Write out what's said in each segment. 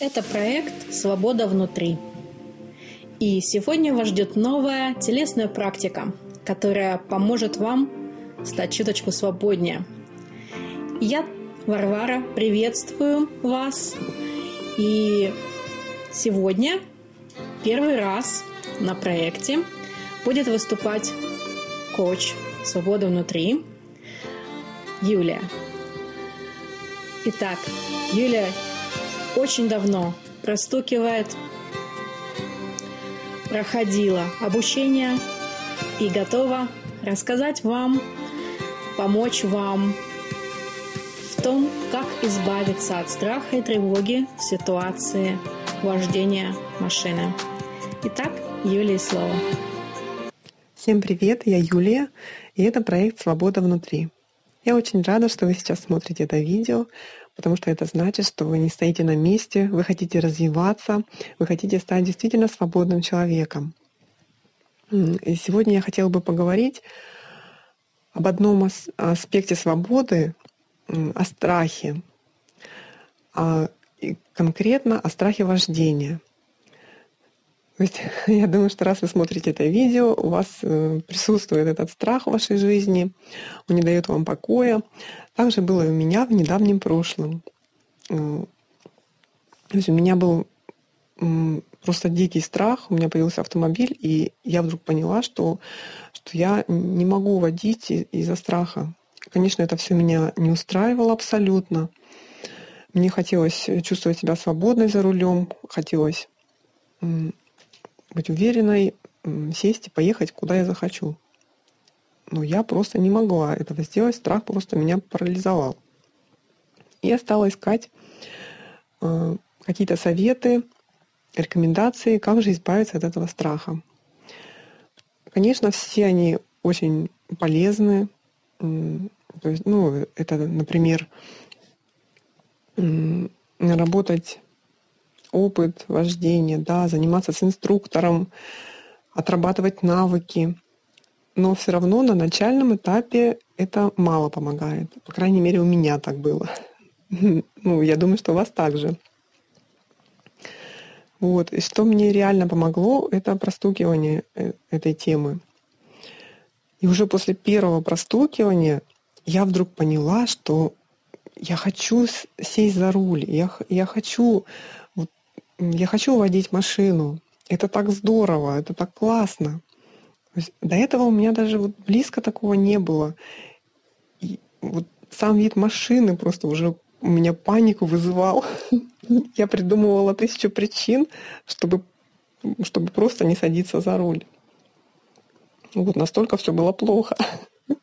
Это проект «Свобода внутри». И сегодня вас ждет новая телесная практика, которая поможет вам стать чуточку свободнее. Я, Варвара, приветствую вас. И сегодня первый раз на проекте будет выступать коуч «Свобода внутри» Юлия. Итак, Юлия очень давно простукивает, проходила обучение и готова рассказать вам, помочь вам в том, как избавиться от страха и тревоги в ситуации вождения машины. Итак, Юлия слово. Всем привет, я Юлия, и это проект «Свобода внутри». Я очень рада, что вы сейчас смотрите это видео, потому что это значит, что вы не стоите на месте, вы хотите развиваться, вы хотите стать действительно свободным человеком. И сегодня я хотела бы поговорить об одном аспекте свободы, о страхе, а конкретно о страхе вождения. То есть я думаю, что раз вы смотрите это видео, у вас э, присутствует этот страх в вашей жизни, он не дает вам покоя. Так же было и у меня в недавнем прошлом. Э, то есть у меня был просто дикий страх, у меня появился автомобиль, и я вдруг поняла, что, что я не могу водить из-за страха. Конечно, это все меня не устраивало абсолютно. Мне хотелось чувствовать себя свободной за рулем, хотелось быть уверенной, сесть и поехать, куда я захочу. Но я просто не могла этого сделать, страх просто меня парализовал. Я стала искать э, какие-то советы, рекомендации, как же избавиться от этого страха. Конечно, все они очень полезны. То есть, ну, это, например, работать опыт вождения, да, заниматься с инструктором, отрабатывать навыки. Но все равно на начальном этапе это мало помогает. По крайней мере, у меня так было. Ну, я думаю, что у вас так же. Вот. И что мне реально помогло, это простукивание э, этой темы. И уже после первого простукивания я вдруг поняла, что я хочу сесть за руль, я, я хочу я хочу водить машину. Это так здорово, это так классно. до этого у меня даже вот близко такого не было. И вот сам вид машины просто уже у меня панику вызывал. Я придумывала тысячу причин, чтобы, чтобы просто не садиться за руль. Вот настолько все было плохо.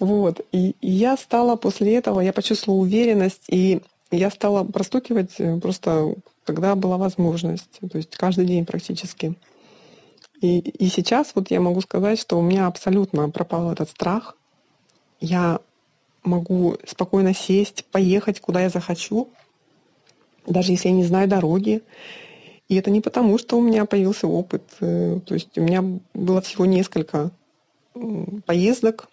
Вот. И, и я стала после этого, я почувствовала уверенность, и я стала простукивать э, просто, когда была возможность, то есть каждый день практически. И, и сейчас вот я могу сказать, что у меня абсолютно пропал этот страх. Я могу спокойно сесть, поехать, куда я захочу, даже если я не знаю дороги. И это не потому, что у меня появился опыт. Э, то есть у меня было всего несколько поездок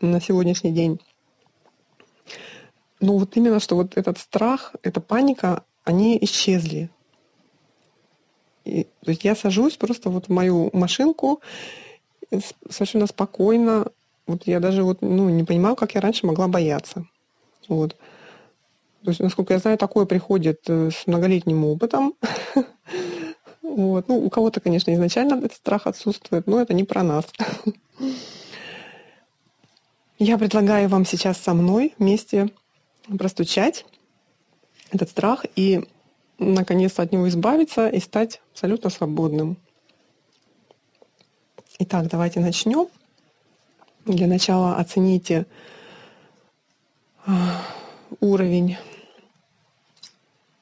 на сегодняшний день. Ну вот именно, что вот этот страх, эта паника, они исчезли. И, то есть я сажусь просто вот в мою машинку совершенно спокойно. Вот я даже вот, ну, не понимаю, как я раньше могла бояться. Вот. То есть, насколько я знаю, такое приходит э, с многолетним опытом. Вот. Ну, у кого-то, конечно, изначально этот страх отсутствует, но это не про нас. Я предлагаю вам сейчас со мной вместе простучать этот страх и наконец-то от него избавиться и стать абсолютно свободным. Итак, давайте начнем. Для начала оцените а, уровень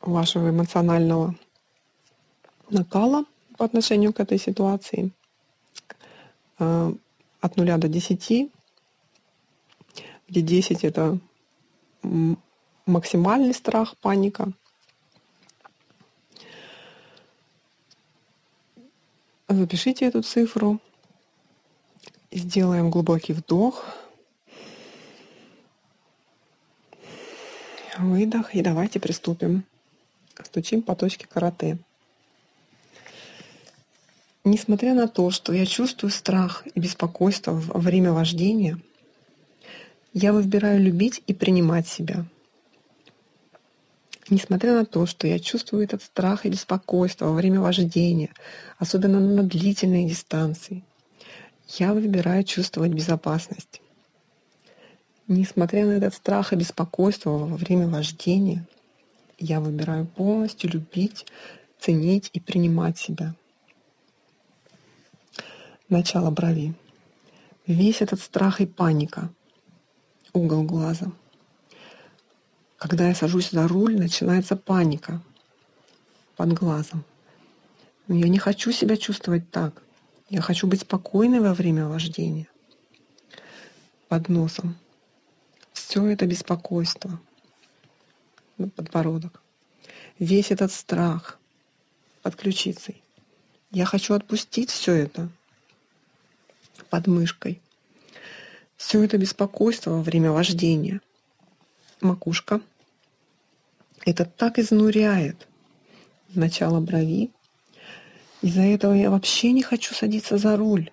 вашего эмоционального накала по отношению к этой ситуации а, от нуля до десяти, где десять это максимальный страх, паника. Запишите эту цифру. Сделаем глубокий вдох. Выдох. И давайте приступим. Стучим по точке карате. Несмотря на то, что я чувствую страх и беспокойство во время вождения, я выбираю любить и принимать себя. Несмотря на то, что я чувствую этот страх и беспокойство во время вождения, особенно на длительные дистанции, я выбираю чувствовать безопасность. Несмотря на этот страх и беспокойство во время вождения, я выбираю полностью любить, ценить и принимать себя. Начало брови. Весь этот страх и паника. Угол глаза. Когда я сажусь за руль, начинается паника под глазом. Но я не хочу себя чувствовать так. Я хочу быть спокойной во время вождения. Под носом все это беспокойство, подбородок, весь этот страх под ключицей. Я хочу отпустить все это под мышкой. Все это беспокойство во время вождения. Макушка. Это так изнуряет. Начало брови. Из-за этого я вообще не хочу садиться за руль.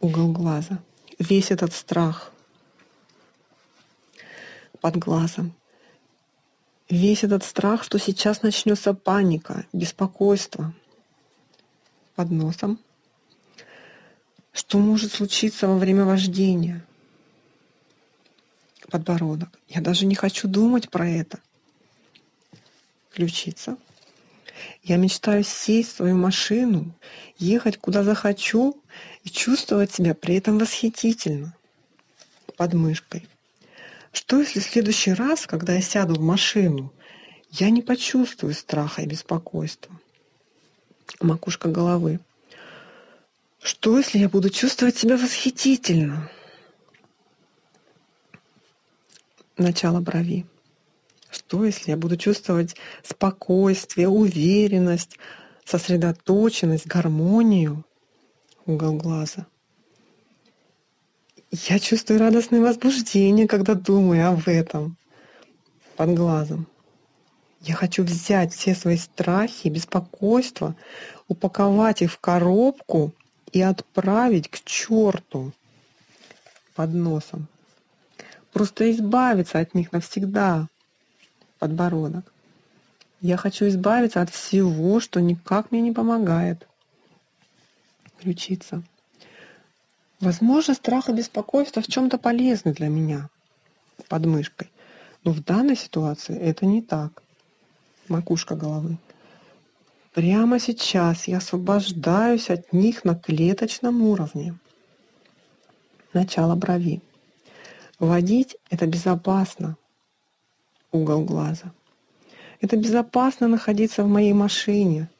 Угол глаза. Весь этот страх – под глазом. Весь этот страх, что сейчас начнется паника, беспокойство под носом. Что может случиться во время вождения? Подбородок. Я даже не хочу думать про это. Ключица. Я мечтаю сесть в свою машину, ехать куда захочу и чувствовать себя при этом восхитительно под мышкой. Что если в следующий раз, когда я сяду в машину, я не почувствую страха и беспокойства? Макушка головы. Что если я буду чувствовать себя восхитительно? Начало брови. Что если я буду чувствовать спокойствие, уверенность, сосредоточенность, гармонию? Угол глаза. Я чувствую радостное возбуждение, когда думаю об этом под глазом. Я хочу взять все свои страхи, беспокойства, упаковать их в коробку и отправить к черту под носом. Просто избавиться от них навсегда. Подбородок. Я хочу избавиться от всего, что никак мне не помогает. Ключица. Возможно, страх и беспокойство в чем-то полезны для меня под мышкой. Но в данной ситуации это не так. Макушка головы. Прямо сейчас я освобождаюсь от них на клеточном уровне. Начало брови. Водить – это безопасно. Угол глаза. Это безопасно находиться в моей машине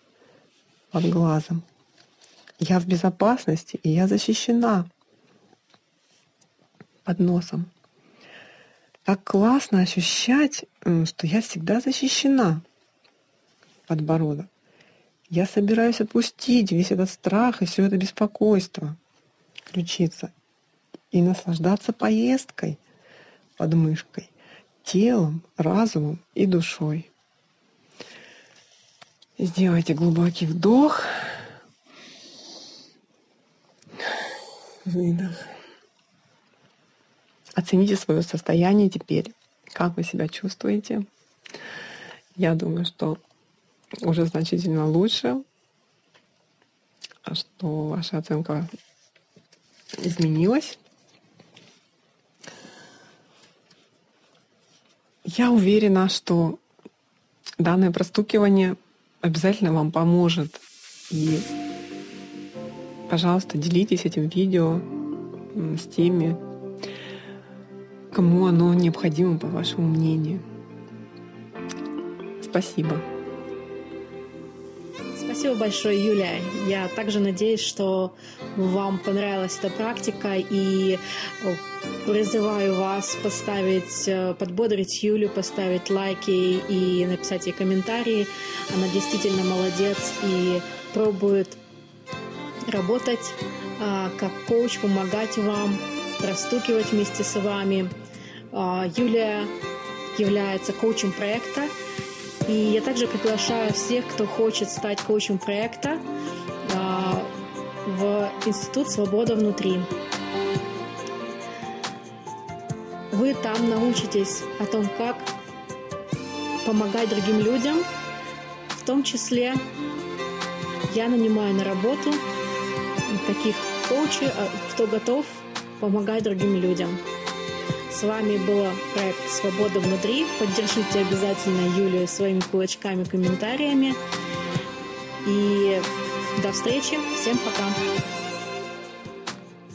под глазом. Я в безопасности, и я защищена под носом. Так классно ощущать, что я всегда защищена. Подбородок. Я собираюсь отпустить весь этот страх и все это беспокойство. Ключица. И наслаждаться поездкой под мышкой. Телом, разумом и душой. Сделайте глубокий вдох. Выдох. Оцените свое состояние теперь. Как вы себя чувствуете? Я думаю, что уже значительно лучше, а что ваша оценка изменилась. Я уверена, что данное простукивание обязательно вам поможет. И Пожалуйста, делитесь этим видео с теми, кому оно необходимо, по вашему мнению. Спасибо. Спасибо большое, Юля. Я также надеюсь, что вам понравилась эта практика и э, призываю вас поставить, э, подбодрить Юлю, поставить лайки и написать ей комментарии. Она действительно молодец и пробует работать а, как коуч, помогать вам, простукивать вместе с вами. А, Юлия является коучем проекта. И я также приглашаю всех, кто хочет стать коучем проекта, а, в Институт «Свобода внутри». Вы там научитесь о том, как помогать другим людям, в том числе я нанимаю на работу таких коучей, а, кто готов помогать другим людям. С вами был проект «Свобода внутри». Поддержите обязательно Юлию своими кулачками, комментариями. И до встречи. Всем пока.